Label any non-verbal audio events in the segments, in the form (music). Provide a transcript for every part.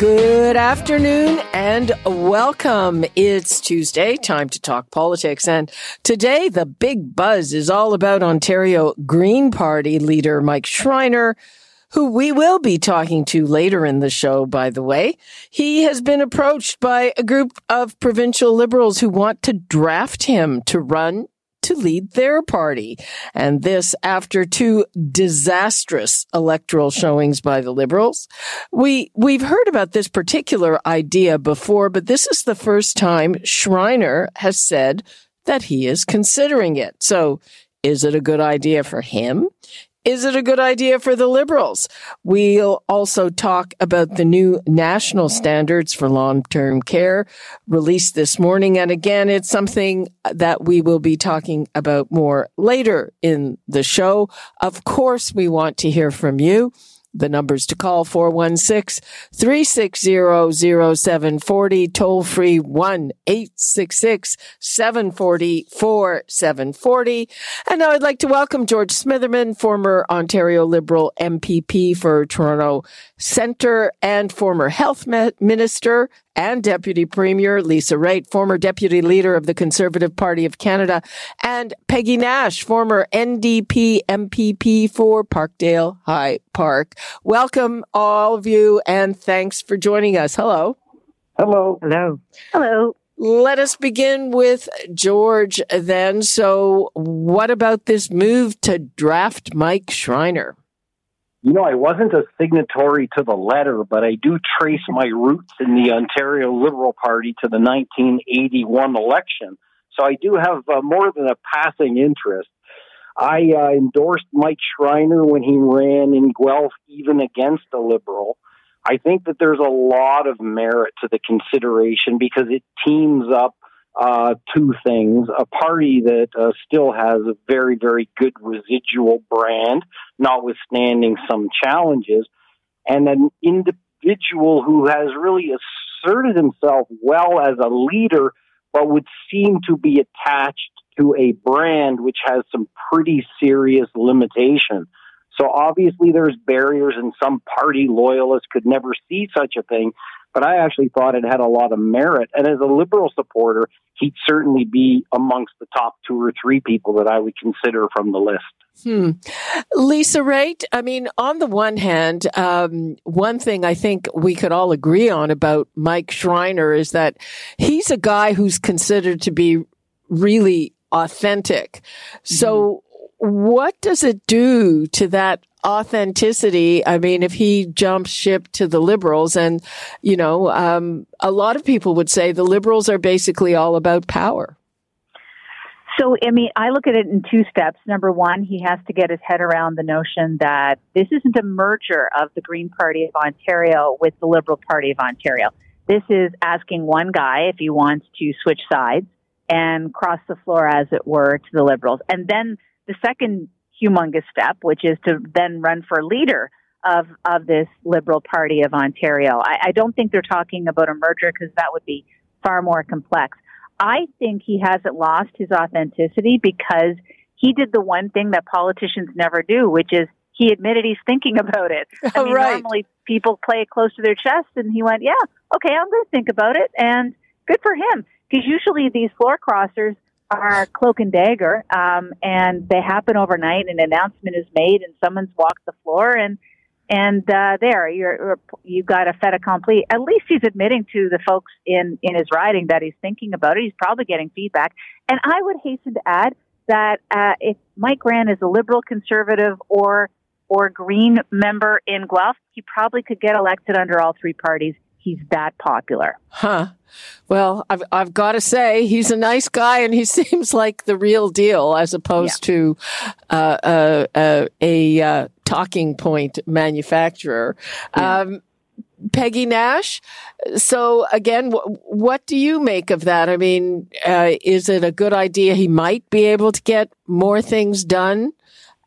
Good afternoon and welcome. It's Tuesday, time to talk politics. And today the big buzz is all about Ontario Green Party leader Mike Schreiner, who we will be talking to later in the show, by the way. He has been approached by a group of provincial liberals who want to draft him to run to lead their party. And this after two disastrous electoral showings by the liberals. We, we've heard about this particular idea before, but this is the first time Schreiner has said that he is considering it. So is it a good idea for him? Is it a good idea for the liberals? We'll also talk about the new national standards for long-term care released this morning. And again, it's something that we will be talking about more later in the show. Of course, we want to hear from you. The numbers to call 416-360-0740, toll free 1-866-740-4740. And now I'd like to welcome George Smitherman, former Ontario Liberal MPP for Toronto Centre and former health minister and Deputy Premier Lisa Raitt, former Deputy Leader of the Conservative Party of Canada, and Peggy Nash, former NDP MPP for Parkdale High Park. Welcome all of you and thanks for joining us. Hello. Hello. Hello. Hello. Let us begin with George then. So what about this move to draft Mike Schreiner? You know, I wasn't a signatory to the letter, but I do trace my roots in the Ontario Liberal Party to the 1981 election. So I do have uh, more than a passing interest. I uh, endorsed Mike Schreiner when he ran in Guelph, even against a Liberal. I think that there's a lot of merit to the consideration because it teams up uh, two things a party that uh, still has a very, very good residual brand, notwithstanding some challenges, and an individual who has really asserted himself well as a leader, but would seem to be attached to a brand which has some pretty serious limitations. So obviously there's barriers and some party loyalists could never see such a thing but I actually thought it had a lot of merit. And as a liberal supporter, he'd certainly be amongst the top two or three people that I would consider from the list. Hmm. Lisa Raitt, I mean, on the one hand, um, one thing I think we could all agree on about Mike Schreiner is that he's a guy who's considered to be really authentic. So, mm-hmm. what does it do to that authenticity. I mean, if he jumps ship to the liberals and, you know, um, a lot of people would say the liberals are basically all about power. So, I mean, I look at it in two steps. Number one, he has to get his head around the notion that this isn't a merger of the Green Party of Ontario with the Liberal Party of Ontario. This is asking one guy if he wants to switch sides and cross the floor, as it were, to the Liberals. And then the second humongous step, which is to then run for leader of of this Liberal Party of Ontario. I, I don't think they're talking about a merger because that would be far more complex. I think he hasn't lost his authenticity because he did the one thing that politicians never do, which is he admitted he's thinking about it. (laughs) I mean, right. normally people play it close to their chest, and he went, "Yeah, okay, I'm going to think about it," and good for him. Because usually these floor crossers are cloak and dagger, um, and they happen overnight. An announcement is made, and someone's walked the floor, and and uh, there you're you got a fait accompli. At least he's admitting to the folks in in his riding that he's thinking about it. He's probably getting feedback, and I would hasten to add that uh, if Mike Grant is a liberal, conservative, or or Green member in Guelph, he probably could get elected under all three parties he's that popular. Huh. Well, I've I've got to say he's a nice guy and he (laughs) seems like the real deal as opposed yeah. to uh, uh, uh, a uh, talking point manufacturer. Yeah. Um, Peggy Nash. So again, w- what do you make of that? I mean, uh, is it a good idea? He might be able to get more things done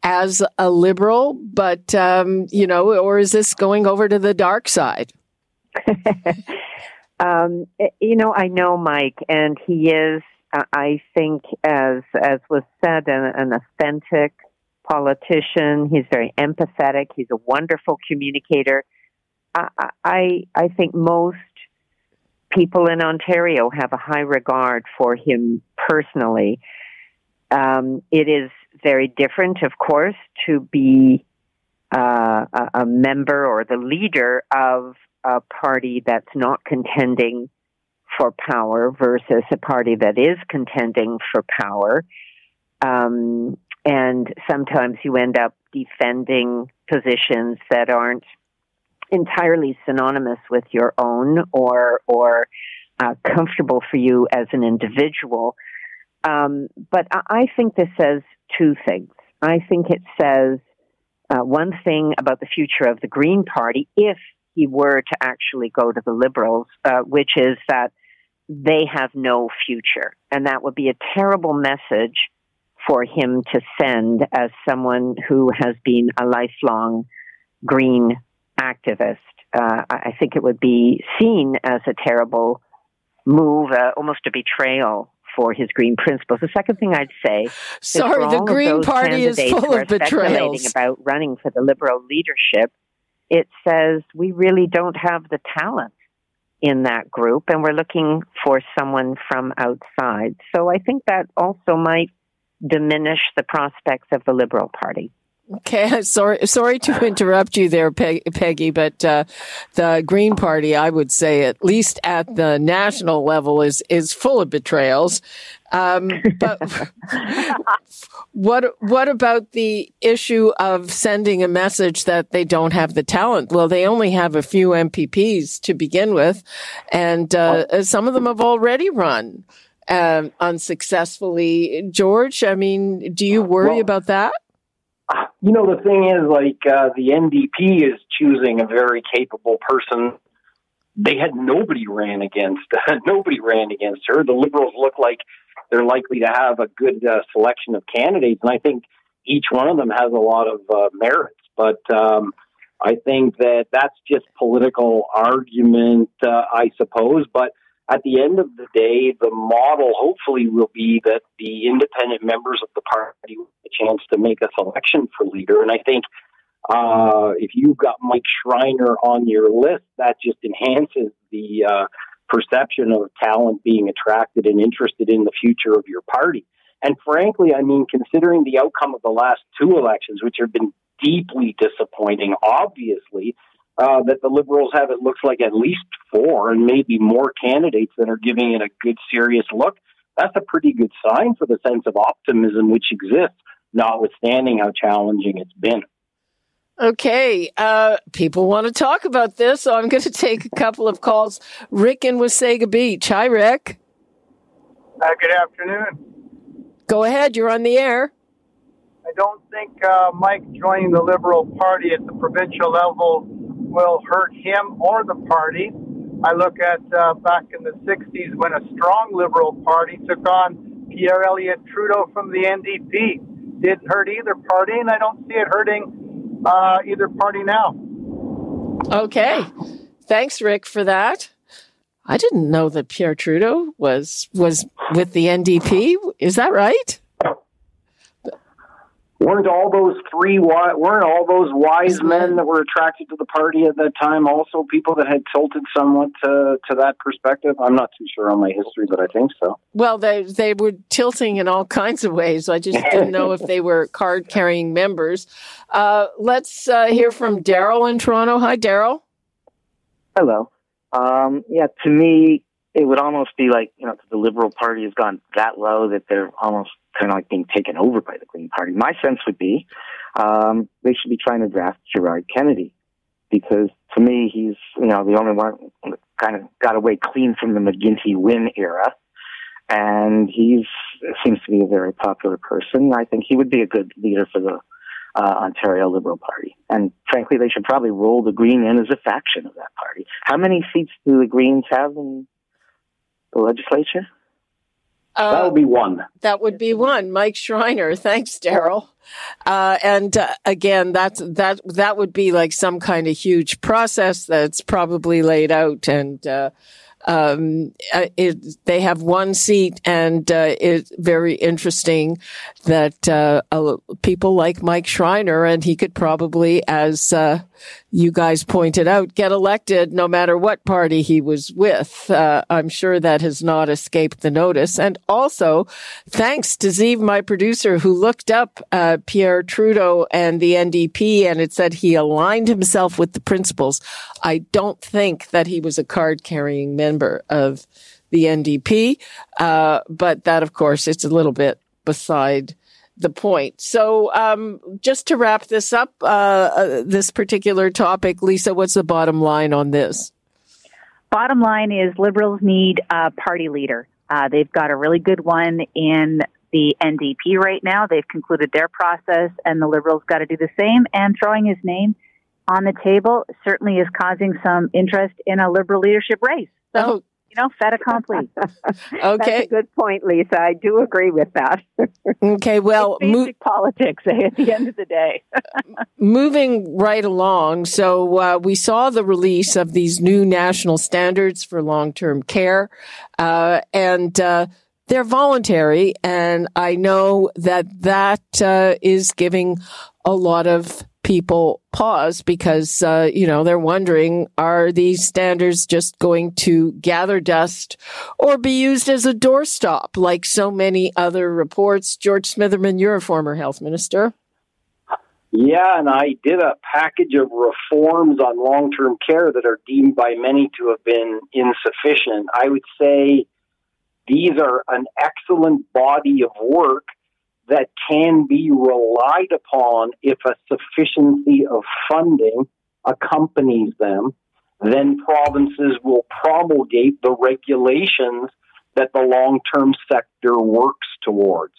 as a liberal, but um, you know, or is this going over to the dark side? (laughs) um, eh, you know, I know Mike, and he is. I think, as as was said, an, an authentic politician. He's very empathetic. He's a wonderful communicator. I, I, I think most people in Ontario have a high regard for him personally. Um, it is very different, of course, to be uh, a, member or the leader of a party that's not contending for power versus a party that is contending for power. Um, and sometimes you end up defending positions that aren't entirely synonymous with your own or or uh, comfortable for you as an individual. Um, but I think this says two things. I think it says uh, one thing about the future of the Green Party if he were to actually go to the Liberals, uh, which is that they have no future. And that would be a terrible message for him to send as someone who has been a lifelong green activist. Uh, I think it would be seen as a terrible move, uh, almost a betrayal for his green principles. The second thing I'd say, sorry, the Green Party is full of betrayals. About running for the Liberal leadership, it says we really don't have the talent in that group, and we're looking for someone from outside. So I think that also might diminish the prospects of the Liberal Party. Okay, (laughs) sorry, sorry to interrupt you there, Peggy, but uh, the Green Party, I would say, at least at the national level, is is full of betrayals. Um, but (laughs) what what about the issue of sending a message that they don't have the talent? Well, they only have a few MPPs to begin with, and uh, some of them have already run um, unsuccessfully. George, I mean, do you worry well, about that? You know, the thing is, like, uh, the NDP is choosing a very capable person. They had nobody ran against. (laughs) nobody ran against her. The Liberals look like they're likely to have a good uh, selection of candidates, and I think each one of them has a lot of uh, merits. But um, I think that that's just political argument, uh, I suppose. But at the end of the day, the model hopefully will be that the independent members of the party have a chance to make a selection for leader. And I think uh, if you've got Mike Schreiner on your list, that just enhances the uh, perception of talent being attracted and interested in the future of your party. And frankly, I mean, considering the outcome of the last two elections, which have been deeply disappointing, obviously, uh, that the Liberals have, it looks like at least four and maybe more candidates that are giving it a good, serious look. That's a pretty good sign for the sense of optimism which exists, notwithstanding how challenging it's been. Okay, uh, people want to talk about this, so I'm going (laughs) to take a couple of calls. Rick in Wasaga Beach. Hi, Rick. Uh, good afternoon. Go ahead, you're on the air. I don't think uh, Mike joining the Liberal Party at the provincial level will hurt him or the party. I look at uh, back in the 60s when a strong Liberal Party took on Pierre Elliott Trudeau from the NDP. Didn't hurt either party, and I don't see it hurting uh, either party now. Okay. Thanks, Rick, for that. I didn't know that Pierre Trudeau was was with the NDP. Is that right? Weren't all those three weren't all those wise men that were attracted to the party at that time also people that had tilted somewhat to, to that perspective? I'm not too sure on my history but i think so. Well they they were tilting in all kinds of ways. I just didn't know if they were card carrying members. Uh, let's uh, hear from daryl in toronto. Hi daryl. Hello. Um, yeah to me it would almost be like you know the liberal party has gone that low that they're almost kind of like being taken over by the Green Party. My sense would be um, they should be trying to draft Gerard Kennedy because to me he's you know the only one that kind of got away clean from the McGuinty Wynne era, and he seems to be a very popular person. I think he would be a good leader for the uh, Ontario Liberal Party. And frankly, they should probably roll the Green in as a faction of that party. How many seats do the Greens have in the legislature? Uh, that would be one. That would be one. Mike Schreiner. (laughs) Thanks, Daryl. Uh, and uh, again, that's that that would be like some kind of huge process that's probably laid out and uh, um, uh, it, they have one seat, and uh, it's very interesting that uh, people like Mike Schreiner, and he could probably, as uh, you guys pointed out, get elected no matter what party he was with. Uh, I'm sure that has not escaped the notice. And also, thanks to Zeev, my producer, who looked up uh, Pierre Trudeau and the NDP, and it said he aligned himself with the principles. I don't think that he was a card carrying member of the NDP, uh, but that, of course, it's a little bit beside the point. So, um, just to wrap this up, uh, uh, this particular topic, Lisa, what's the bottom line on this? Bottom line is Liberals need a party leader. Uh, they've got a really good one in the NDP right now. They've concluded their process, and the Liberals got to do the same. And throwing his name on the table certainly is causing some interest in a Liberal leadership race. So, oh, you know, fait accompli. okay. (laughs) That's a good point, Lisa. I do agree with that. (laughs) okay, well, mo- politics eh, at the end of the day. (laughs) moving right along, so uh, we saw the release of these new national standards for long-term care, uh, and uh, they're voluntary, and I know that that uh, is giving a lot of people pause because, uh, you know, they're wondering, are these standards just going to gather dust or be used as a doorstop like so many other reports? George Smitherman, you're a former health minister. Yeah, and I did a package of reforms on long term care that are deemed by many to have been insufficient. I would say these are an excellent body of work that can be relied upon if a sufficiency of funding accompanies them, then provinces will promulgate the regulations that the long term sector works towards.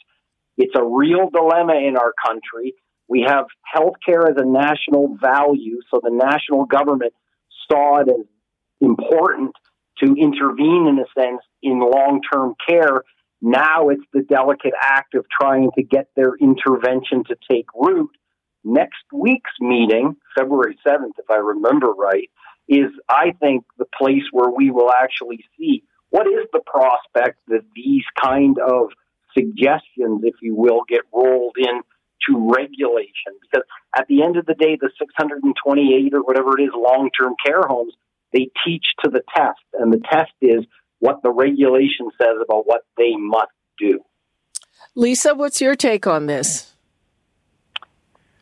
It's a real dilemma in our country. We have healthcare as a national value, so the national government saw it as important to intervene, in a sense, in long term care now it's the delicate act of trying to get their intervention to take root. Next week's meeting, February 7th, if I remember right, is, I think, the place where we will actually see what is the prospect that these kind of suggestions, if you will, get rolled in to regulation. Because at the end of the day, the 628 or whatever it is long term care homes, they teach to the test. And the test is what the regulation says about what they must do. Lisa, what's your take on this?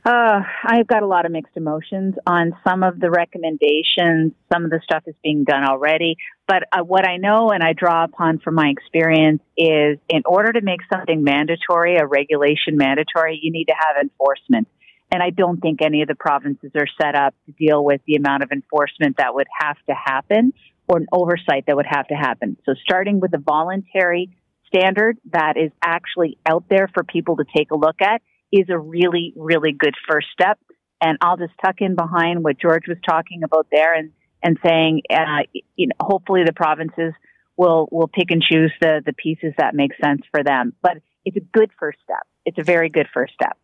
Uh, I've got a lot of mixed emotions on some of the recommendations. Some of the stuff is being done already. But uh, what I know and I draw upon from my experience is in order to make something mandatory, a regulation mandatory, you need to have enforcement. And I don't think any of the provinces are set up to deal with the amount of enforcement that would have to happen or an oversight that would have to happen. So starting with a voluntary standard that is actually out there for people to take a look at is a really, really good first step. And I'll just tuck in behind what George was talking about there and, and saying, uh, you know, hopefully the provinces will, will pick and choose the, the pieces that make sense for them. But it's a good first step. It's a very good first step.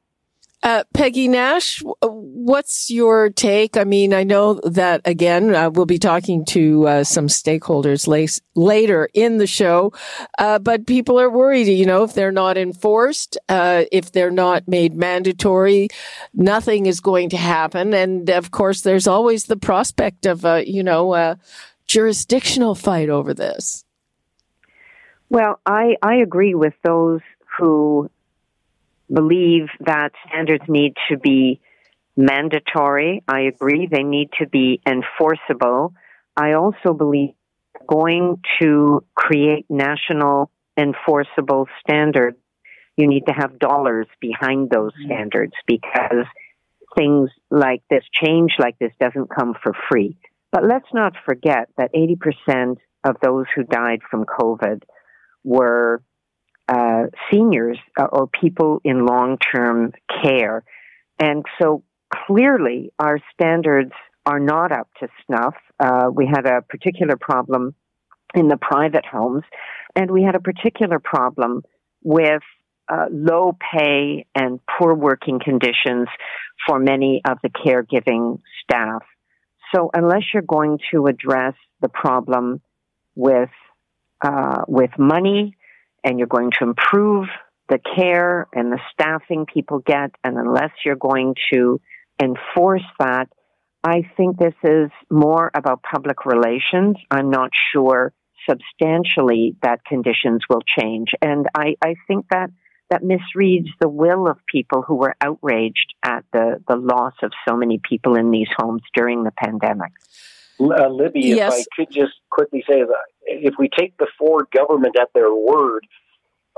Uh, Peggy Nash, what's your take? I mean, I know that again, uh, we'll be talking to uh, some stakeholders lace, later in the show, uh, but people are worried, you know, if they're not enforced, uh, if they're not made mandatory, nothing is going to happen. And of course, there's always the prospect of, a, you know, a jurisdictional fight over this. Well, I, I agree with those who believe that standards need to be mandatory. I agree. They need to be enforceable. I also believe going to create national enforceable standards, you need to have dollars behind those mm-hmm. standards because things like this, change like this doesn't come for free. But let's not forget that 80% of those who died from COVID were uh, seniors uh, or people in long term care. and so clearly our standards are not up to snuff. Uh, we had a particular problem in the private homes, and we had a particular problem with uh, low pay and poor working conditions for many of the caregiving staff. So, unless you're going to address the problem with uh, with money, and you're going to improve the care and the staffing people get, and unless you're going to enforce that, I think this is more about public relations. I'm not sure substantially that conditions will change. And I, I think that that misreads the will of people who were outraged at the, the loss of so many people in these homes during the pandemic. Uh, Libby, yes. if I could just quickly say that if we take the Ford government at their word,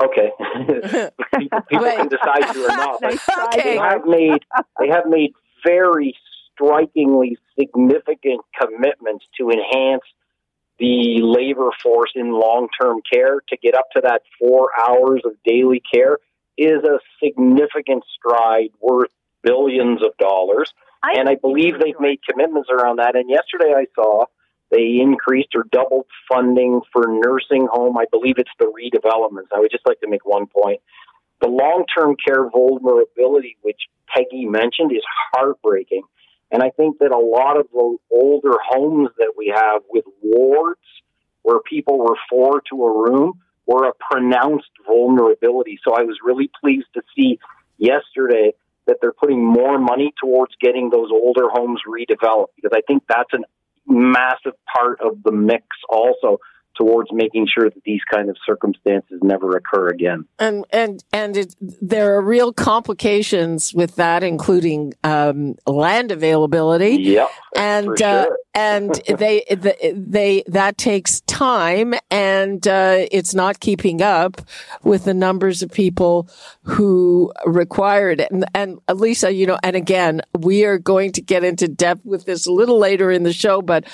okay, (laughs) people, people can decide to or not. (laughs) But okay. They have made they have made very strikingly significant commitments to enhance the labor force in long term care to get up to that four hours of daily care is a significant stride worth billions of dollars. I and I believe they've made commitments around that. And yesterday I saw they increased or doubled funding for nursing home. I believe it's the redevelopments. I would just like to make one point. The long term care vulnerability, which Peggy mentioned, is heartbreaking. And I think that a lot of the older homes that we have with wards where people were four to a room were a pronounced vulnerability. So I was really pleased to see yesterday putting more money towards getting those older homes redeveloped because I think that's a massive part of the mix also towards making sure that these kind of circumstances never occur again. And and and it, there are real complications with that, including um, land availability. Yep, and uh, sure. And they, they that takes time, and uh, it's not keeping up with the numbers of people who require it. And, and Lisa, you know, and again, we are going to get into depth with this a little later in the show, but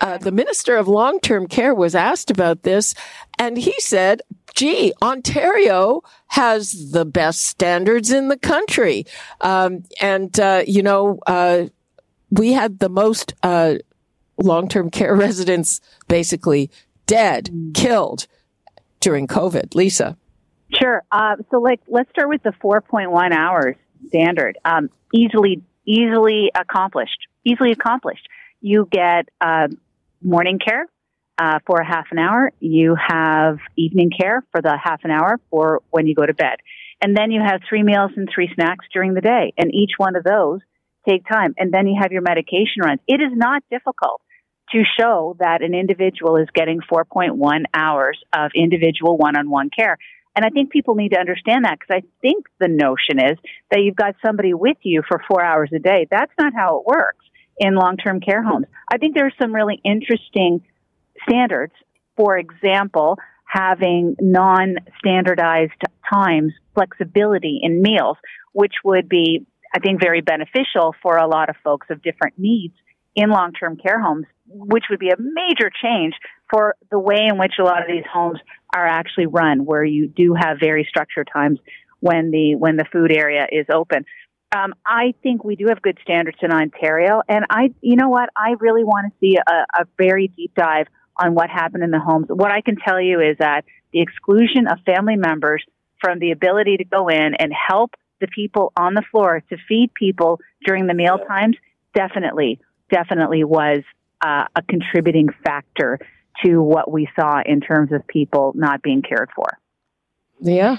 uh, the minister of long term care was asked about this, and he said, gee, Ontario has the best standards in the country. Um, and, uh, you know, uh, we had the most uh, long term care (laughs) residents basically dead, killed during COVID. Lisa. Sure. Uh, so, like, let's start with the 4.1 hours standard. Um, easily, easily accomplished. Easily accomplished. You get uh, morning care uh, for a half an hour. You have evening care for the half an hour for when you go to bed. And then you have three meals and three snacks during the day. And each one of those take time. And then you have your medication runs. It is not difficult to show that an individual is getting 4.1 hours of individual one-on-one care. And I think people need to understand that because I think the notion is that you've got somebody with you for four hours a day. That's not how it works in long-term care homes. I think there are some really interesting standards. For example, having non-standardized times, flexibility in meals, which would be, I think, very beneficial for a lot of folks of different needs in long-term care homes, which would be a major change for the way in which a lot of these homes are actually run, where you do have very structured times when the when the food area is open. Um, I think we do have good standards in Ontario, and I, you know what, I really want to see a, a very deep dive on what happened in the homes. What I can tell you is that the exclusion of family members from the ability to go in and help the people on the floor to feed people during the meal times definitely, definitely was uh, a contributing factor to what we saw in terms of people not being cared for. Yeah.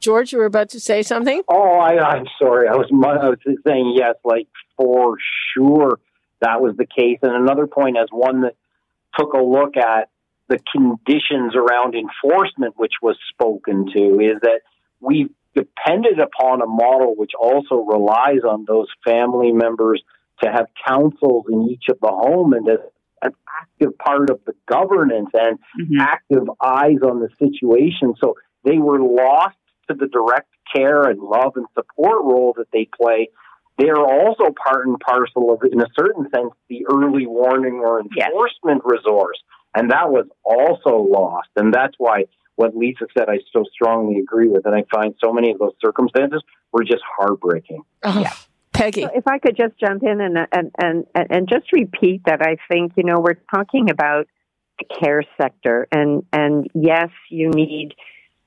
George, you were about to say something? Oh, I, am sorry. I was, I was saying yes, like for sure that was the case. And another point, as one that took a look at the conditions around enforcement, which was spoken to, is that we've depended upon a model which also relies on those family members to have councils in each of the home and as an active part of the governance and mm-hmm. active eyes on the situation. So they were lost to the direct care and love and support role that they play, they are also part and parcel of, in a certain sense, the early warning or enforcement yes. resource. And that was also lost. And that's why what Lisa said, I so strongly agree with, and I find so many of those circumstances were just heartbreaking. Oh, yeah. Peggy. So if I could just jump in and, and, and, and just repeat that, I think, you know, we're talking about the care sector, and, and yes, you need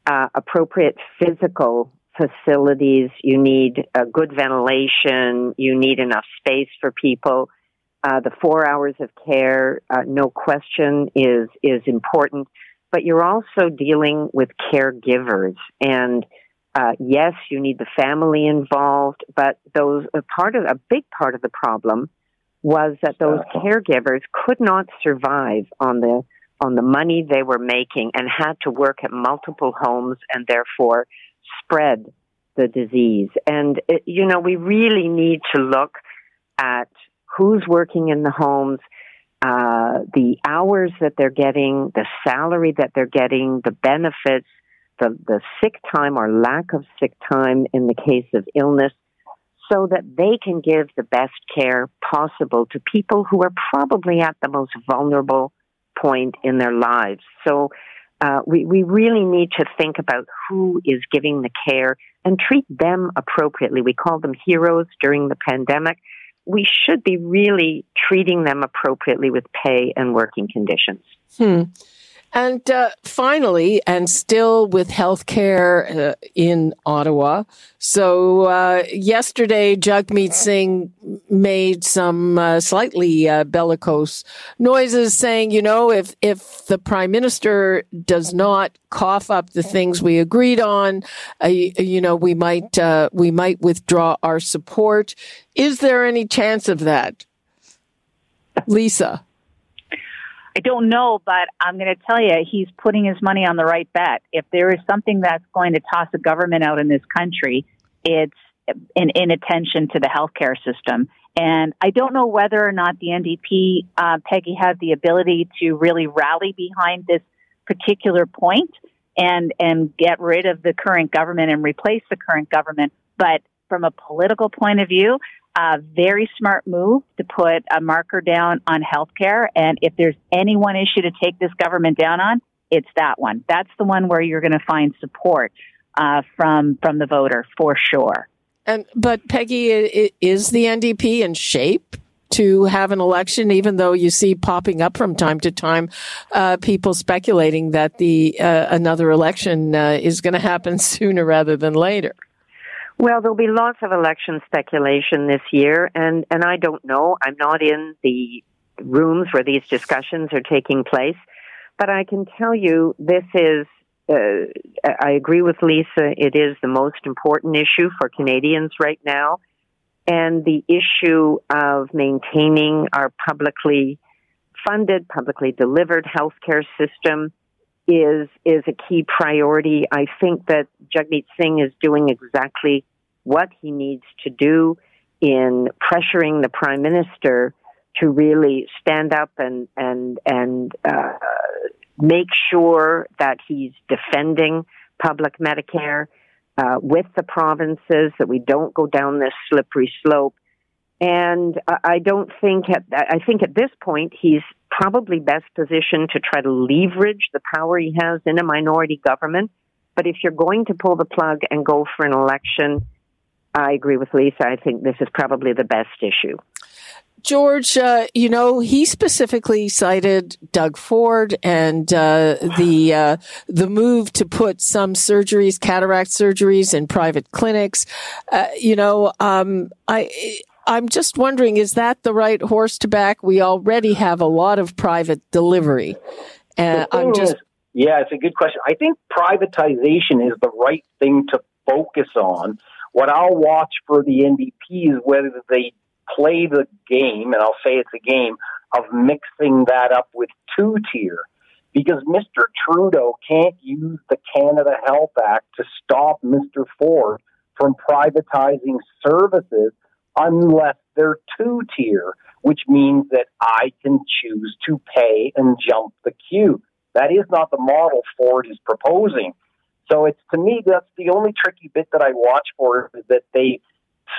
uh, appropriate physical facilities, you need good ventilation, you need enough space for people. Uh, the four hours of care, uh, no question, is is important. But you're also dealing with caregivers, and uh, yes, you need the family involved. But those a part of a big part of the problem was that those caregivers could not survive on the on the money they were making and had to work at multiple homes and therefore spread the disease. And it, you know, we really need to look at who's working in the homes, uh, the hours that they're getting, the salary that they're getting, the benefits, the, the sick time or lack of sick time in the case of illness, so that they can give the best care possible to people who are probably at the most vulnerable point in their lives. So uh, we, we really need to think about who is giving the care and treat them appropriately. We call them heroes during the pandemic we should be really treating them appropriately with pay and working conditions. Hmm. And uh, finally, and still with healthcare uh, in Ottawa. So uh, yesterday, Jagmeet Singh made some uh, slightly uh, bellicose noises, saying, you know, if if the prime minister does not cough up the things we agreed on, uh, you know, we might we might withdraw our support. Is there any chance of that, Lisa? I don't know, but I'm going to tell you, he's putting his money on the right bet. If there is something that's going to toss a government out in this country, it's an inattention to the healthcare system. And I don't know whether or not the NDP, uh, Peggy, had the ability to really rally behind this particular point and and get rid of the current government and replace the current government. But from a political point of view, a very smart move to put a marker down on healthcare. And if there's any one issue to take this government down on, it's that one. That's the one where you're going to find support uh, from from the voter for sure. And but Peggy, is the NDP in shape to have an election? Even though you see popping up from time to time, uh, people speculating that the uh, another election uh, is going to happen (laughs) sooner rather than later. Well, there'll be lots of election speculation this year, and, and I don't know. I'm not in the rooms where these discussions are taking place, but I can tell you this is, uh, I agree with Lisa, it is the most important issue for Canadians right now. And the issue of maintaining our publicly funded, publicly delivered healthcare system is is a key priority. I think that Jagmeet Singh is doing exactly what he needs to do in pressuring the prime minister to really stand up and and and uh, make sure that he's defending public Medicare uh, with the provinces, that we don't go down this slippery slope. And I don't think at I think at this point he's probably best positioned to try to leverage the power he has in a minority government. But if you're going to pull the plug and go for an election, I agree with Lisa. I think this is probably the best issue. George, uh, you know, he specifically cited Doug Ford and uh, the uh, the move to put some surgeries, cataract surgeries, in private clinics. Uh, you know, um, I I'm just wondering, is that the right horse to back? We already have a lot of private delivery. And I'm just. Is, yeah, it's a good question. I think privatization is the right thing to focus on. What I'll watch for the NDP is whether they play the game, and I'll say it's a game, of mixing that up with two tier. Because Mr. Trudeau can't use the Canada Health Act to stop Mr. Ford from privatizing services unless they're two tier, which means that I can choose to pay and jump the queue. That is not the model Ford is proposing. So it's to me that's the only tricky bit that I watch for is that they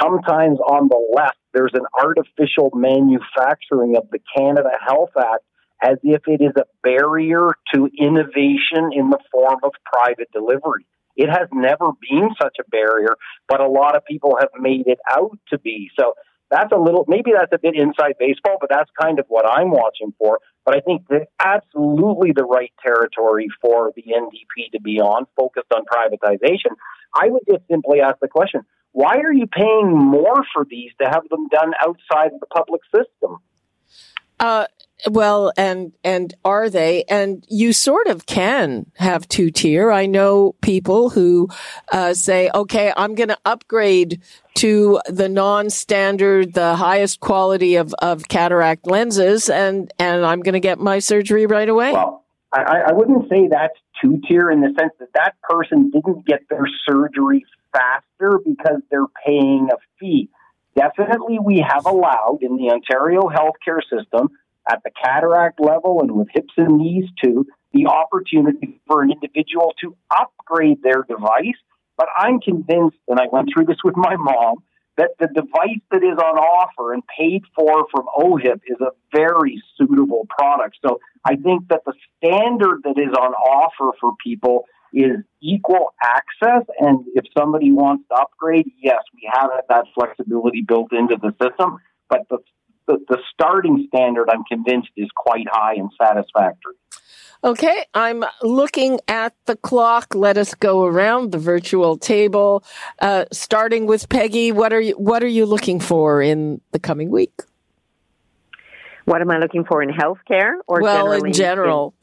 sometimes on the left there's an artificial manufacturing of the Canada Health Act as if it is a barrier to innovation in the form of private delivery. It has never been such a barrier, but a lot of people have made it out to be. So that's a little, maybe that's a bit inside baseball, but that's kind of what I'm watching for. But I think that's absolutely the right territory for the NDP to be on, focused on privatization. I would just simply ask the question why are you paying more for these to have them done outside the public system? Uh, well, and and are they? And you sort of can have two tier. I know people who uh, say, "Okay, I'm going to upgrade to the non-standard, the highest quality of, of cataract lenses, and and I'm going to get my surgery right away." Well, I, I wouldn't say that's two tier in the sense that that person didn't get their surgery faster because they're paying a fee. Definitely, we have allowed in the Ontario healthcare system at the cataract level and with hips and knees too, the opportunity for an individual to upgrade their device. But I'm convinced, and I went through this with my mom, that the device that is on offer and paid for from OHIP is a very suitable product. So I think that the standard that is on offer for people is equal access. And if somebody wants to upgrade, yes, we have that flexibility built into the system. But the the, the starting standard, I'm convinced, is quite high and satisfactory. Okay, I'm looking at the clock. Let us go around the virtual table, uh, starting with Peggy. What are you What are you looking for in the coming week? What am I looking for in healthcare, or well, in general?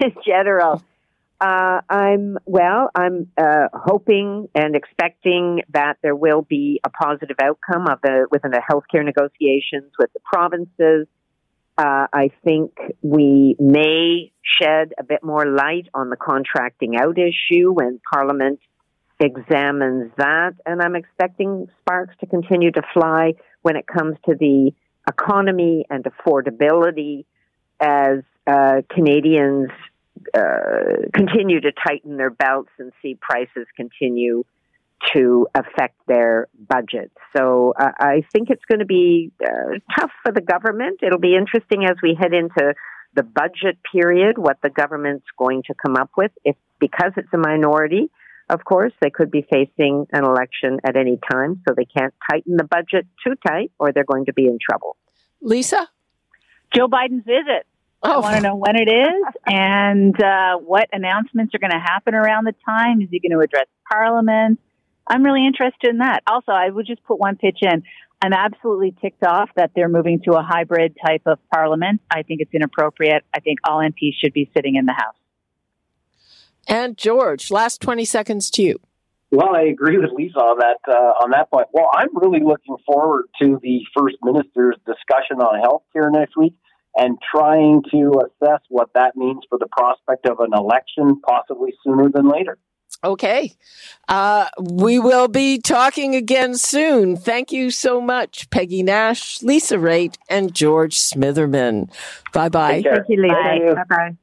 In general, (laughs) uh, I'm well. I'm uh, hoping and expecting that there will be a positive outcome of the within the healthcare negotiations with the provinces. Uh, I think we may shed a bit more light on the contracting out issue when Parliament examines that, and I'm expecting sparks to continue to fly when it comes to the economy and affordability as uh, Canadians uh, continue to tighten their belts and see prices continue to affect their budget. So uh, I think it's going to be uh, tough for the government. It'll be interesting as we head into the budget period what the government's going to come up with. If because it's a minority, of course, they could be facing an election at any time, so they can't tighten the budget too tight, or they're going to be in trouble. Lisa, Joe Biden's visit Oh. I want to know when it is (laughs) and uh, what announcements are going to happen around the time. Is he going to address Parliament? I'm really interested in that. Also, I would just put one pitch in. I'm absolutely ticked off that they're moving to a hybrid type of parliament. I think it's inappropriate. I think all MPs should be sitting in the House. And George, last 20 seconds to you. Well, I agree with Lisa on that uh, on that point. Well, I'm really looking forward to the first minister's discussion on health care next week and trying to assess what that means for the prospect of an election, possibly sooner than later. Okay. Uh, we will be talking again soon. Thank you so much, Peggy Nash, Lisa Raitt, and George Smitherman. Bye bye. Thank you, Lisa. Bye bye.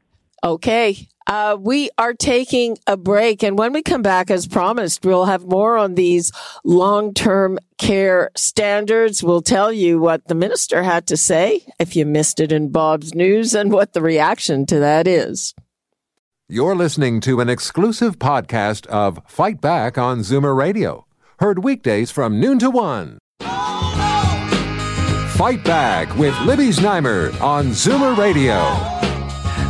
Okay. Uh, we are taking a break. And when we come back, as promised, we'll have more on these long term care standards. We'll tell you what the minister had to say if you missed it in Bob's news and what the reaction to that is. You're listening to an exclusive podcast of Fight Back on Zoomer Radio, heard weekdays from noon to one. Fight Back with Libby Znaimer on Zoomer Radio.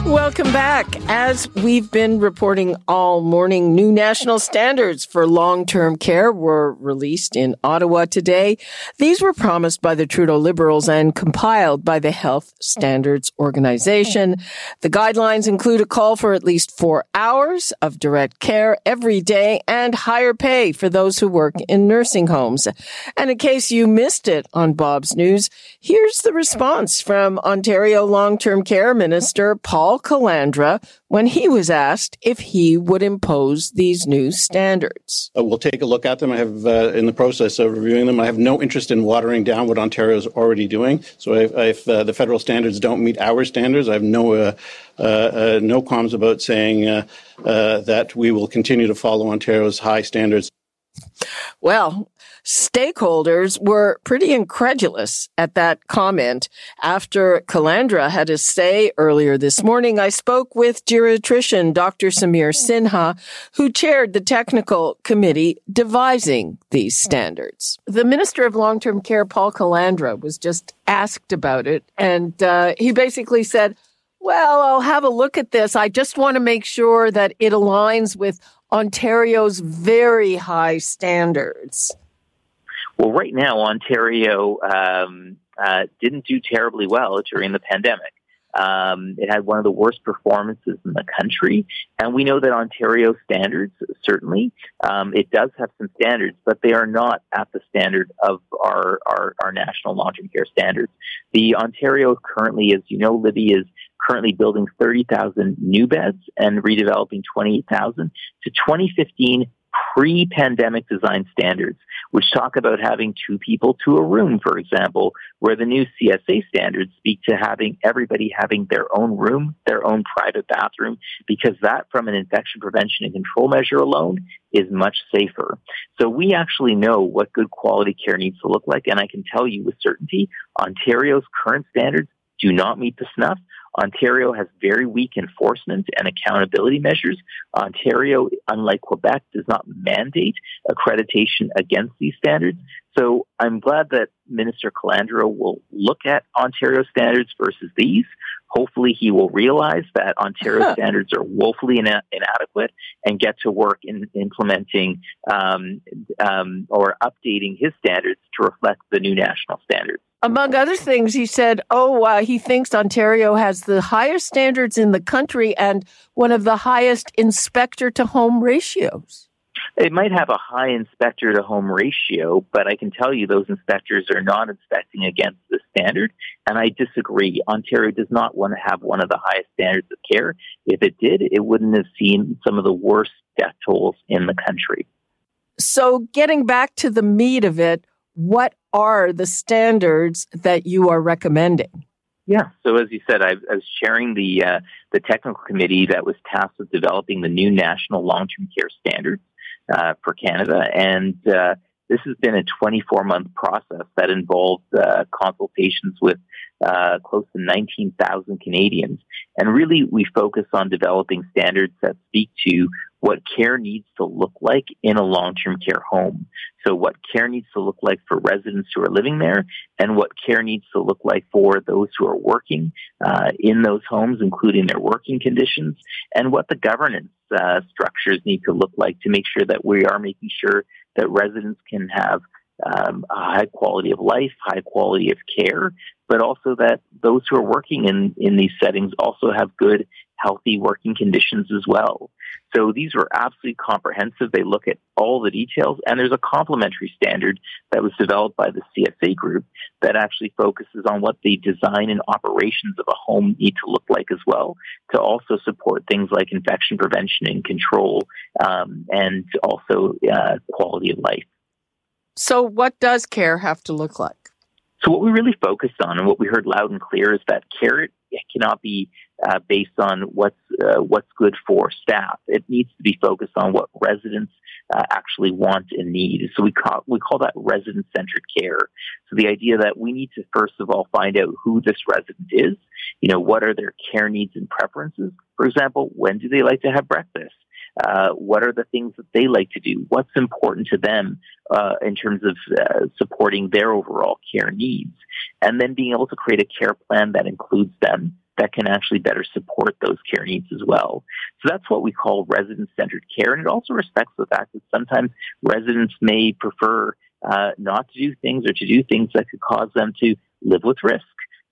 Welcome back. As we've been reporting all morning, new national standards for long-term care were released in Ottawa today. These were promised by the Trudeau Liberals and compiled by the Health Standards Organization. The guidelines include a call for at least four hours of direct care every day and higher pay for those who work in nursing homes. And in case you missed it on Bob's News, here's the response from Ontario long-term care minister Paul Paul Calandra when he was asked if he would impose these new standards. Uh, we'll take a look at them. I have, uh, in the process of reviewing them, I have no interest in watering down what Ontario is already doing. So if, if uh, the federal standards don't meet our standards, I have no uh, uh, uh, no qualms about saying that we will continue to follow Ontario's high standards. Well, stakeholders were pretty incredulous at that comment. After Calandra had a say earlier this morning, I spoke with geriatrician Dr. Samir Sinha, who chaired the technical committee devising these standards. The Minister of Long-Term Care, Paul Calandra, was just asked about it, and uh, he basically said, well, I'll have a look at this. I just want to make sure that it aligns with Ontario's very high standards? Well, right now, Ontario um, uh, didn't do terribly well during the pandemic. Um, it had one of the worst performances in the country, and we know that Ontario standards certainly um, it does have some standards, but they are not at the standard of our our, our national long-term care standards. The Ontario currently, as you know, Libby is currently building 30,000 new beds and redeveloping 28,000 to 2015 pre-pandemic design standards, which talk about having two people to a room, for example, where the new CSA standards speak to having everybody having their own room, their own private bathroom, because that from an infection prevention and control measure alone is much safer. So we actually know what good quality care needs to look like. And I can tell you with certainty, Ontario's current standards do not meet the snuff. Ontario has very weak enforcement and accountability measures. Ontario, unlike Quebec, does not mandate accreditation against these standards. So I'm glad that Minister Calandra will look at Ontario standards versus these. Hopefully, he will realize that Ontario (laughs) standards are woefully ina- inadequate and get to work in implementing um, um, or updating his standards to reflect the new national standards. Among other things, he said, oh, uh, he thinks Ontario has the highest standards in the country and one of the highest inspector to home ratios. It might have a high inspector to home ratio, but I can tell you those inspectors are not inspecting against the standard. And I disagree. Ontario does not want to have one of the highest standards of care. If it did, it wouldn't have seen some of the worst death tolls in the country. So, getting back to the meat of it, what are the standards that you are recommending? Yeah. So as you said, I, I was chairing the uh, the technical committee that was tasked with developing the new national long term care standards for Canada, and uh, this has been a 24 month process that involved uh, consultations with uh, close to 19,000 Canadians. And really, we focus on developing standards that speak to what care needs to look like in a long term care home. So, what care needs to look like for residents who are living there, and what care needs to look like for those who are working uh, in those homes, including their working conditions, and what the governance uh, structures need to look like to make sure that we are making sure that residents can have um, a high quality of life, high quality of care, but also that those who are working in, in these settings also have good, healthy working conditions as well. So these were absolutely comprehensive. They look at all the details, and there's a complementary standard that was developed by the CSA group that actually focuses on what the design and operations of a home need to look like as well, to also support things like infection prevention and control, um, and also uh, quality of life. So, what does care have to look like? So, what we really focused on and what we heard loud and clear is that care cannot be uh, based on what's uh, what's good for staff. It needs to be focused on what residents uh, actually want and need. So we call we call that resident centered care. So the idea that we need to first of all find out who this resident is. You know, what are their care needs and preferences? For example, when do they like to have breakfast? Uh, what are the things that they like to do? What's important to them uh, in terms of uh, supporting their overall care needs? And then being able to create a care plan that includes them that can actually better support those care needs as well. So that's what we call resident centered care. And it also respects the fact that sometimes residents may prefer uh, not to do things or to do things that could cause them to live with risk.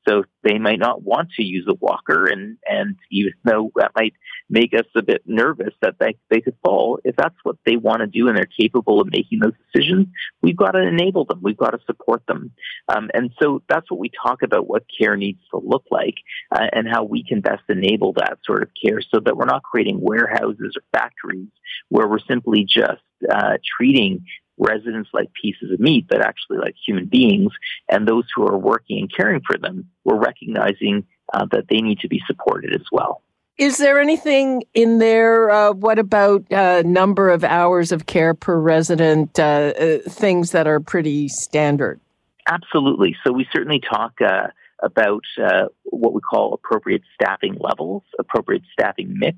So they might not want to use a walker, and and even though that might make us a bit nervous that they they could fall, if that's what they want to do and they're capable of making those decisions, we've got to enable them. We've got to support them, um, and so that's what we talk about: what care needs to look like, uh, and how we can best enable that sort of care, so that we're not creating warehouses or factories where we're simply just uh, treating residents like pieces of meat, but actually like human beings. And those who are working and caring for them, we're recognizing uh, that they need to be supported as well. is there anything in there? Uh, what about uh, number of hours of care per resident? Uh, uh things that are pretty standard. Absolutely. So we certainly talk uh, about uh, what we call appropriate staffing levels, appropriate staffing mix.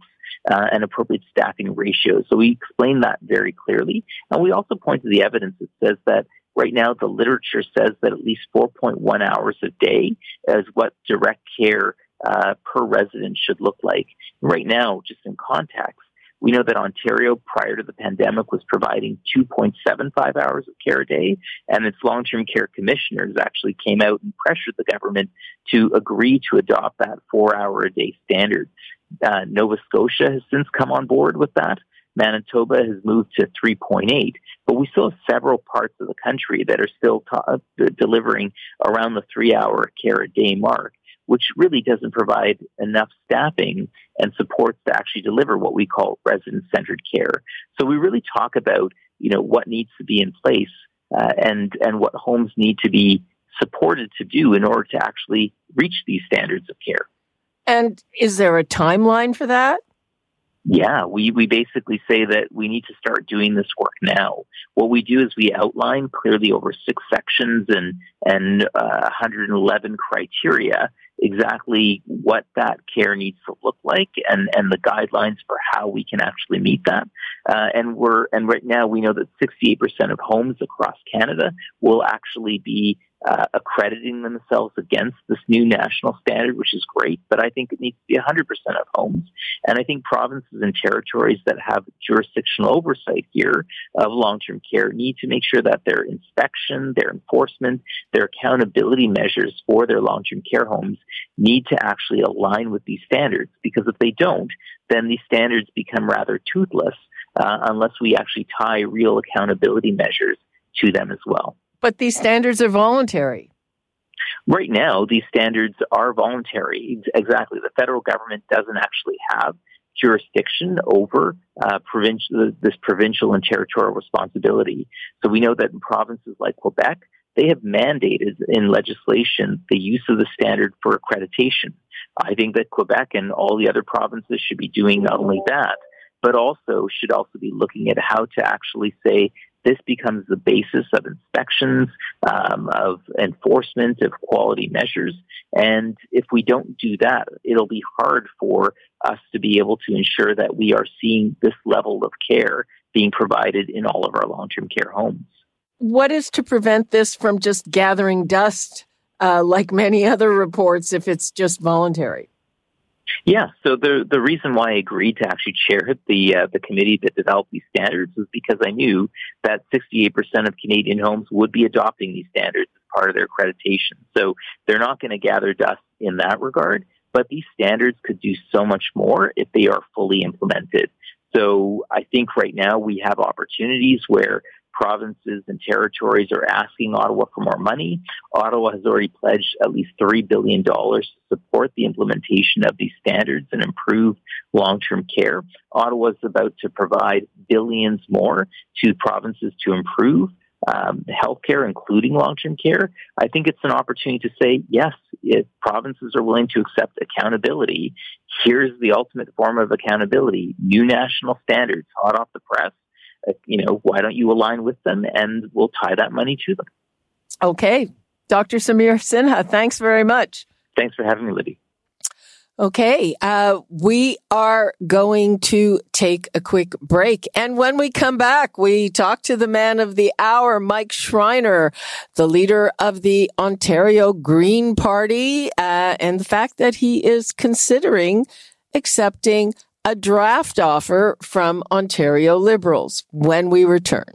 And appropriate staffing ratios. So we explain that very clearly. And we also point to the evidence that says that Right now, the literature says that at least 4.1 hours a day is what direct care uh, per resident should look like. Right now, just in context, we know that Ontario, prior to the pandemic, was providing 2.75 hours of care a day, and its long term care commissioners actually came out and pressured the government to agree to adopt that four hour a day standard. Uh, Nova Scotia has since come on board with that. Manitoba has moved to 3.8, but we still have several parts of the country that are still ta- delivering around the three hour care a day mark which really doesn't provide enough staffing and supports to actually deliver what we call resident centered care. So we really talk about, you know, what needs to be in place uh, and, and what homes need to be supported to do in order to actually reach these standards of care. And is there a timeline for that? Yeah, we, we basically say that we need to start doing this work now. What we do is we outline clearly over six sections and, and uh, 111 criteria exactly what that care needs to look like and, and the guidelines for how we can actually meet that. Uh, and we're and right now we know that 68% of homes across Canada will actually be uh, accrediting themselves against this new national standard, which is great, but I think it needs to be 100% of homes. And I think provinces and territories that have jurisdictional oversight here of long term care need to make sure that their inspection, their enforcement, their accountability measures for their long term care homes need to actually align with these standards. Because if they don't, then these standards become rather toothless uh, unless we actually tie real accountability measures to them as well. But these standards are voluntary. Right now, these standards are voluntary. Exactly. The federal government doesn't actually have jurisdiction over uh, provincial, this provincial and territorial responsibility. So we know that in provinces like Quebec, they have mandated in legislation the use of the standard for accreditation. I think that Quebec and all the other provinces should be doing not only that, but also should also be looking at how to actually say this becomes the basis of inspections, um, of enforcement, of quality measures. And if we don't do that, it'll be hard for us to be able to ensure that we are seeing this level of care being provided in all of our long term care homes. What is to prevent this from just gathering dust uh, like many (laughs) other reports if it's just voluntary? Yeah, so the the reason why I agreed to actually chair (laughs) the uh, the committee that developed these standards was because I knew that 68% of Canadian homes would be adopting these standards as part of their accreditation. So they're not going to gather dust in that regard, but these standards could do so much more if they are fully implemented. So I think right now we have opportunities where provinces and territories are asking Ottawa for more money. Ottawa has already pledged at least $3 billion to support the implementation of these standards and improve long term care. Ottawa is about to provide billions more to provinces to improve. Um, healthcare, including long-term care, I think it's an opportunity to say yes. If provinces are willing to accept accountability, here's the ultimate form of accountability: new national standards, hot off the press, you know, why don't you align with them and we'll tie that money to them. Okay. Dr. Samir Sinha, thanks very much. Thanks for having me, Libby. Okay, uh, we are going to take a quick break. And when we come back, we talk to the man of the hour, Mike Schreiner, the leader of the Ontario Green Party, uh, and the fact that he is considering accepting a draft offer from Ontario Liberals when we return.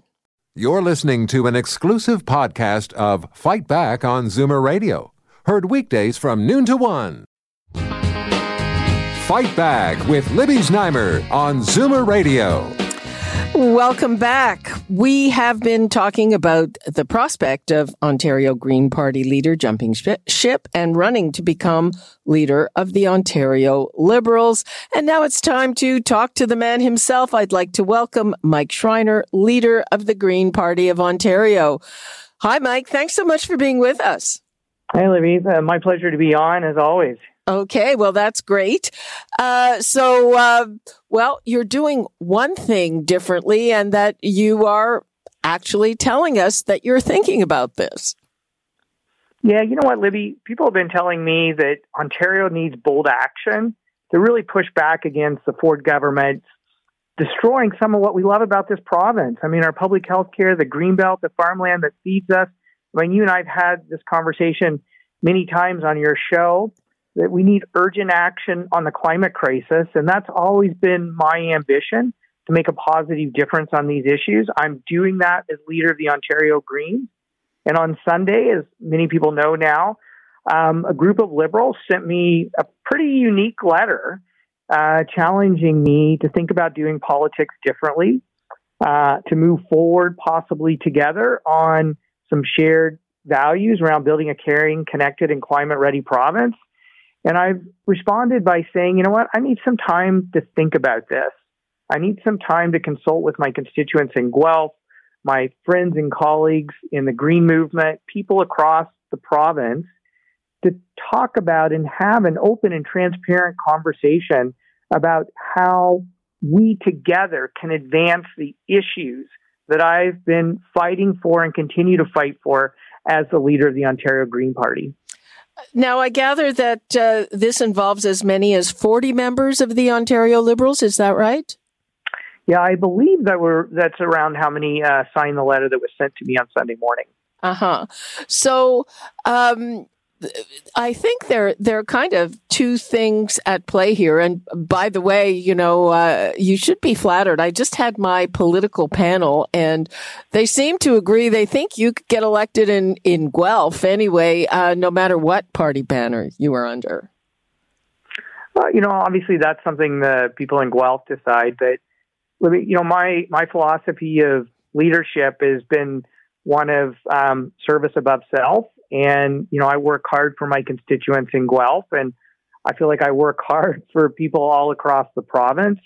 You're listening to an exclusive podcast of Fight Back on Zoomer Radio, heard weekdays from noon to one. Fight Back with Libby Znaimer on Zoomer Radio. Welcome back. We have been talking about the prospect of Ontario Green Party leader jumping ship and running to become leader of the Ontario Liberals. And now it's time to talk to the man himself. I'd like to welcome Mike Schreiner, leader of the Green Party of Ontario. Hi, Mike. Thanks so much for being with us. Hi. Uh, my pleasure to be on as always. Okay, well, that's great. Uh, so, uh, well, you're doing one thing differently, and that you are actually telling us that you're thinking about this. Yeah, you know what, Libby? People have been telling me that Ontario needs bold action to really push back against the Ford government destroying some of what we love about this province. I mean, our public health care, the greenbelt, the farmland that feeds us. I mean, you and I have had this conversation many times on your show that we need urgent action on the climate crisis. And that's always been my ambition to make a positive difference on these issues. I'm doing that as leader of the Ontario Greens. And on Sunday, as many people know now, um, a group of liberals sent me a pretty unique letter uh, challenging me to think about doing politics differently, uh, to move forward possibly together on some shared values around building a caring, connected, and climate ready province. And I've responded by saying, you know what, I need some time to think about this. I need some time to consult with my constituents in Guelph, my friends and colleagues in the Green Movement, people across the province to talk about and have an open and transparent conversation about how we together can advance the issues that I've been fighting for and continue to fight for as the leader of the Ontario Green Party. Now, I gather that uh, this involves as many as 40 members of the Ontario Liberals. Is that right? Yeah, I believe that we're that's around how many uh, signed the letter that was sent to me on Sunday morning. Uh huh. So, um, I think there there are kind of two things at play here. And by the way, you know, uh, you should be flattered. I just had my political panel, and they seem to agree. They think you could get elected in in Guelph anyway, uh, no matter what party banner you are under. Well, you know, obviously that's something the people in Guelph decide. But let me, you know, my my philosophy of leadership has been one of um, service above self and, you know, I work hard for my constituents in Guelph and I feel like I work hard for people all across the province.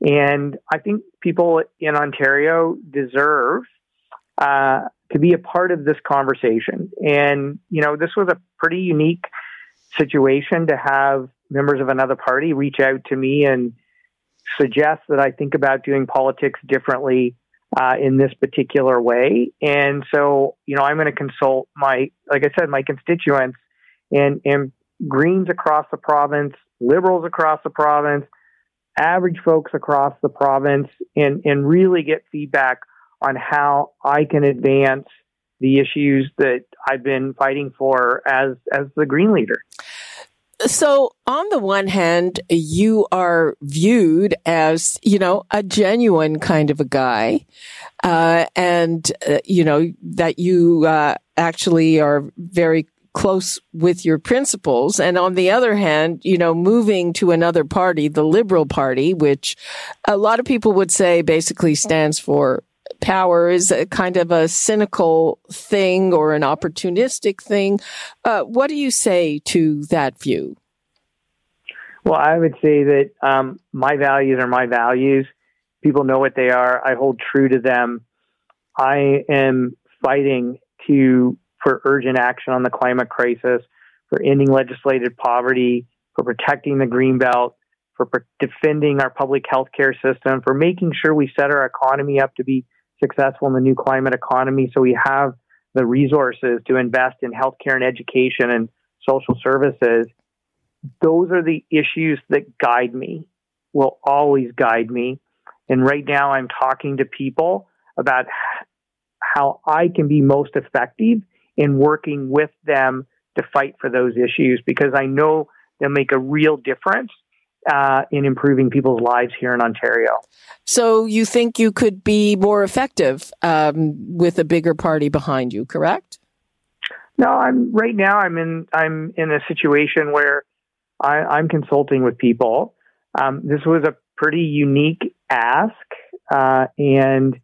And I think people in Ontario deserve uh, to be a part of this conversation. And, you know, this was a pretty unique situation to have members of another party reach out to me and suggest that I think about doing politics differently uh, in this particular way. And so, you know, I'm going to consult my, like I said, my constituents and, and Greens across the province, liberals across the province, average folks across the province, and, and really get feedback on how I can advance the issues that I've been fighting for as, as the Green leader. So on the one hand, you are viewed as, you know, a genuine kind of a guy. Uh, and, uh, you know, that you, uh, actually are very close with your principles. And on the other hand, you know, moving to another party, the Liberal Party, which a lot of people would say basically stands for power is a kind of a cynical thing or an opportunistic thing. Uh, what do you say to that view? Well, I would say that um, my values are my values. People know what they are. I hold true to them. I am fighting to for urgent action on the climate crisis, for ending legislated poverty, for protecting the green belt, for defending our public health care system, for making sure we set our economy up to be successful in the new climate economy so we have the resources to invest in healthcare and education and social services. Those are the issues that guide me, will always guide me. And right now I'm talking to people about how I can be most effective in working with them to fight for those issues because I know they'll make a real difference uh, in improving people's lives here in Ontario. So you think you could be more effective um, with a bigger party behind you, correct? No, I'm right now. I'm in. I'm in a situation where I, am consulting with people. Um, this was a pretty unique ask, uh, and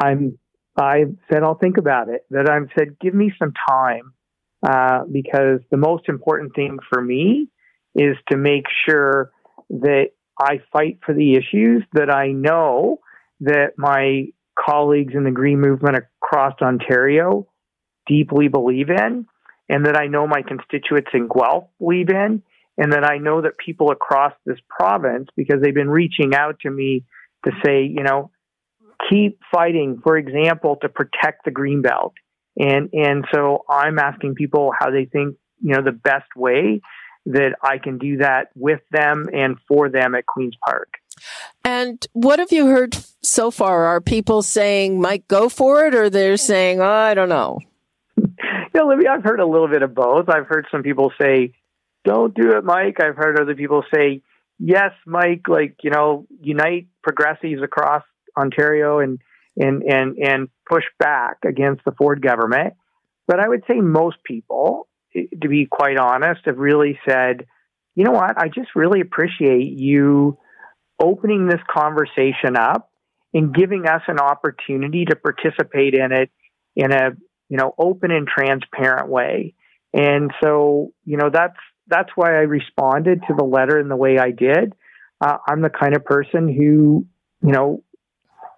I'm. I said I'll think about it. That I've said, give me some time, uh, because the most important thing for me is to make sure that I fight for the issues that I know that my colleagues in the Green Movement across Ontario deeply believe in, and that I know my constituents in Guelph believe in, and that I know that people across this province, because they've been reaching out to me to say, you know, keep fighting, for example, to protect the Greenbelt. And, and so I'm asking people how they think, you know, the best way that I can do that with them and for them at Queen's Park. And what have you heard so far? Are people saying, Mike, go for it, or they're saying, oh, I don't know? (laughs) you know, Libby, I've heard a little bit of both. I've heard some people say, don't do it, Mike. I've heard other people say, yes, Mike, like, you know, unite progressives across Ontario and, and, and, and push back against the Ford government. But I would say most people, to be quite honest, have really said, you know what, I just really appreciate you opening this conversation up and giving us an opportunity to participate in it in a, you know, open and transparent way. And so, you know, that's that's why I responded to the letter in the way I did. Uh, I'm the kind of person who, you know,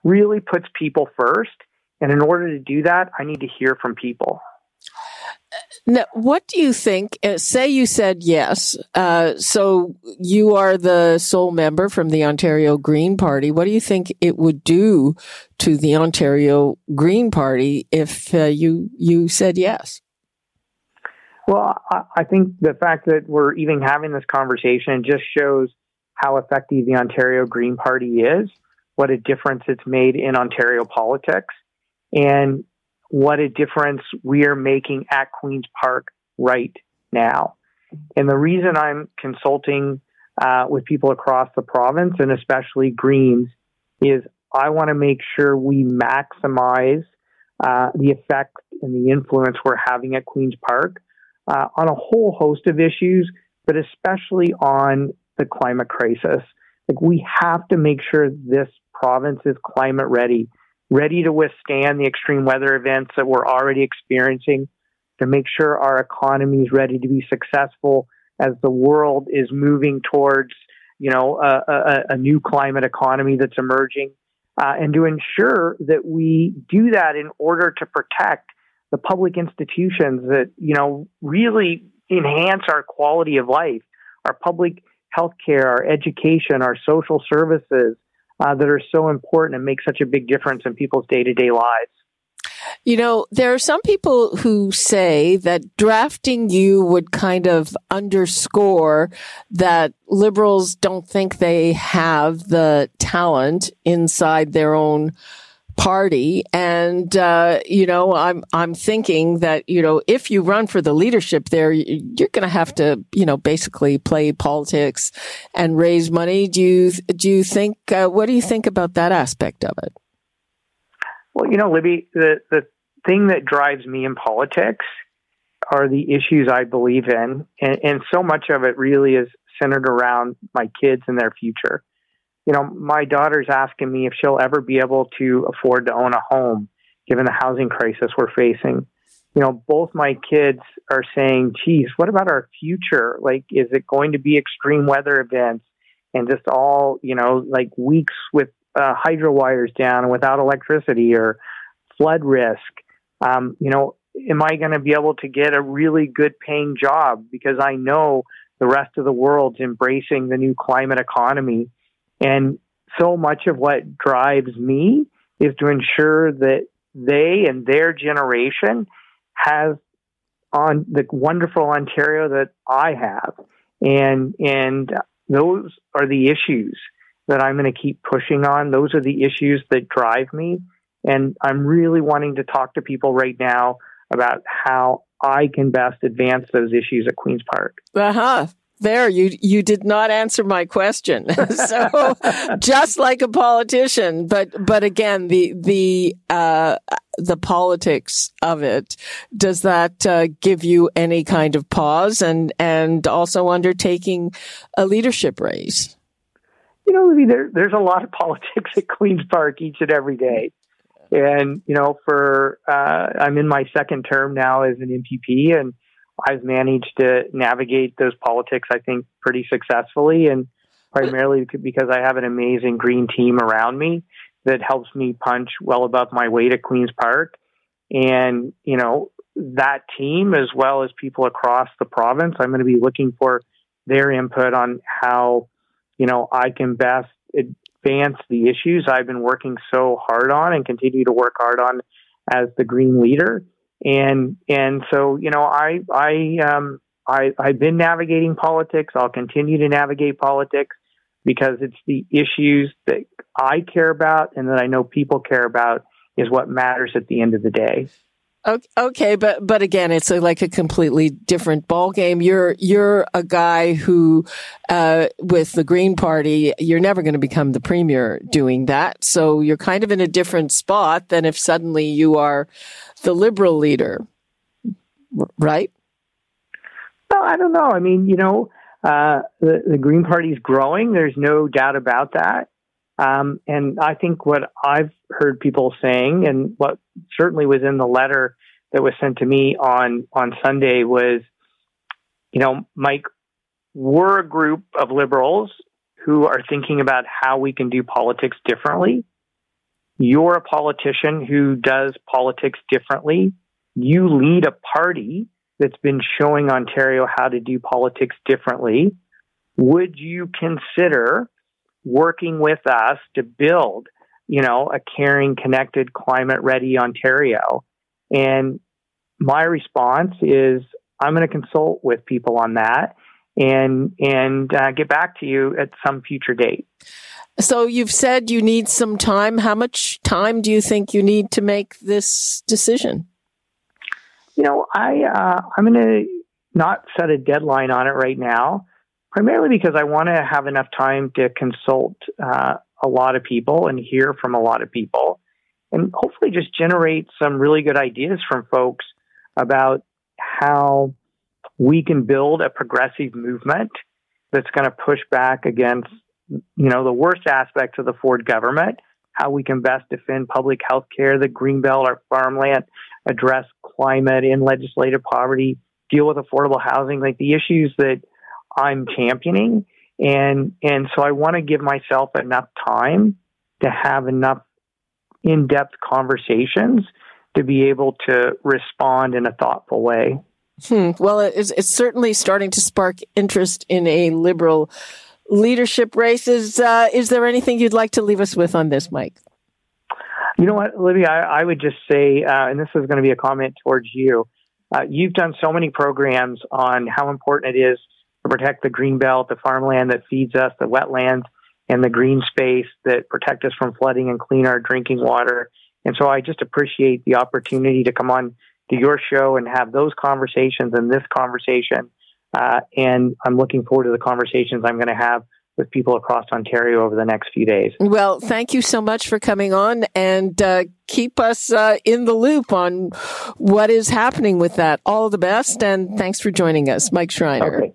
really puts people first. And in order to do that, I need to hear from people. Now, what do you think? Uh, say you said yes. Uh, so you are the sole member from the Ontario Green Party. What do you think it would do to the Ontario Green Party if uh, you you said yes? Well, I, I think the fact that we're even having this conversation just shows how effective the Ontario Green Party is, what a difference it's made in Ontario politics, and what a difference we are making at Queen's Park right now. And the reason I'm consulting uh, with people across the province and especially Greens is I want to make sure we maximize uh, the effect and the influence we're having at Queen's Park uh, on a whole host of issues, but especially on the climate crisis. Like we have to make sure this province is climate ready, ready to withstand the extreme weather events that we're already experiencing, to make sure our economy is ready to be successful as the world is moving towards, you know, a, a, a new climate economy that's emerging, uh, and to ensure that we do that in order to protect the public institutions that, you know, really enhance our quality of life, our public health care, our education, our social services uh, that are so important and make such a big difference in people's day to day lives. You know, there are some people who say that drafting you would kind of underscore that liberals don't think they have the talent inside their own party. And, uh, you know, I'm, I'm thinking that, you know, if you run for the leadership there, you're going to have to, you know, basically play politics and raise money. Do you, do you think, uh, what do you think about that aspect of it? Well, you know, Libby, the, the thing that drives me in politics are the issues I believe in. And, and so much of it really is centered around my kids and their future you know, my daughter's asking me if she'll ever be able to afford to own a home given the housing crisis we're facing. You know, both my kids are saying, geez, what about our future? Like, is it going to be extreme weather events and just all, you know, like weeks with uh, hydro wires down and without electricity or flood risk? Um, you know, am I going to be able to get a really good paying job? Because I know the rest of the world's embracing the new climate economy and so much of what drives me is to ensure that they and their generation has on the wonderful Ontario that I have. And and those are the issues that I'm going to keep pushing on. Those are the issues that drive me. And I'm really wanting to talk to people right now about how I can best advance those issues at Queen's Park. Uh huh there you you did not answer my question. (laughs) So just like a politician but but again the the uh the politics of it does that uh, give you any kind of pause and and also undertaking a leadership race? You know there, there's a lot of (laughs) politics at queens park each and every day. And you know for uh, i'm in my second term now as an mpp and I've managed to navigate those politics, I think, pretty successfully, and primarily because I have an amazing green team around me that helps me punch well above my weight at Queens Park. And, you know, that team, as well as people across the province, I'm going to be looking for their input on how, you know, I can best advance the issues I've been working so hard on and continue to work hard on as the green leader. And and so, you know, I I um I I've been navigating politics. I'll continue to navigate politics because it's the issues that I care about and that I know people care about is what matters at the end of the day. Okay, but but again, it's a, like a completely different ball game. You're you're a guy who, uh, with the Green Party, you're never going to become the premier doing that. So you're kind of in a different spot than if suddenly you are the Liberal leader, right? Well, I don't know. I mean, you know, uh, the the Green Party is growing. There's no doubt about that. Um, and I think what I've heard people saying, and what certainly was in the letter that was sent to me on on Sunday, was, you know, Mike, we're a group of liberals who are thinking about how we can do politics differently. You're a politician who does politics differently. You lead a party that's been showing Ontario how to do politics differently. Would you consider working with us to build, you know, a caring, connected, climate ready Ontario. And my response is I'm going to consult with people on that and and uh, get back to you at some future date. So you've said you need some time. How much time do you think you need to make this decision? You know, I uh, I'm going to not set a deadline on it right now primarily because I want to have enough time to consult uh, a lot of people and hear from a lot of people, and hopefully just generate some really good ideas from folks about how we can build a progressive movement that's going to push back against you know the worst aspects of the Ford government, how we can best defend public health care, the greenbelt, our farmland, address climate and legislative poverty, deal with affordable housing, like the issues that I'm championing. And, and so I want to give myself enough time to have enough in depth conversations to be able to respond in a thoughtful way. Hmm. Well, it's, it's, certainly starting to spark interest in a liberal leadership race. Is, uh, is there anything you'd like to leave us with on this, Mike? You know what, Libby, I, I would just say, uh, and this is going to be a comment towards you. Uh, you've done so many programs on how important it is to protect the green belt, the farmland that feeds us, the wetlands, and the green space that protect us from flooding and clean our drinking water. And so I just appreciate the opportunity to come on to your show and have those conversations and this conversation. Uh, and I'm looking forward to the conversations I'm going to have with people across Ontario over the next few days. Well, thank you so much for coming on and uh, keep us uh, in the loop on what is happening with that. All the best and thanks for joining us, Mike Schreiner. Okay.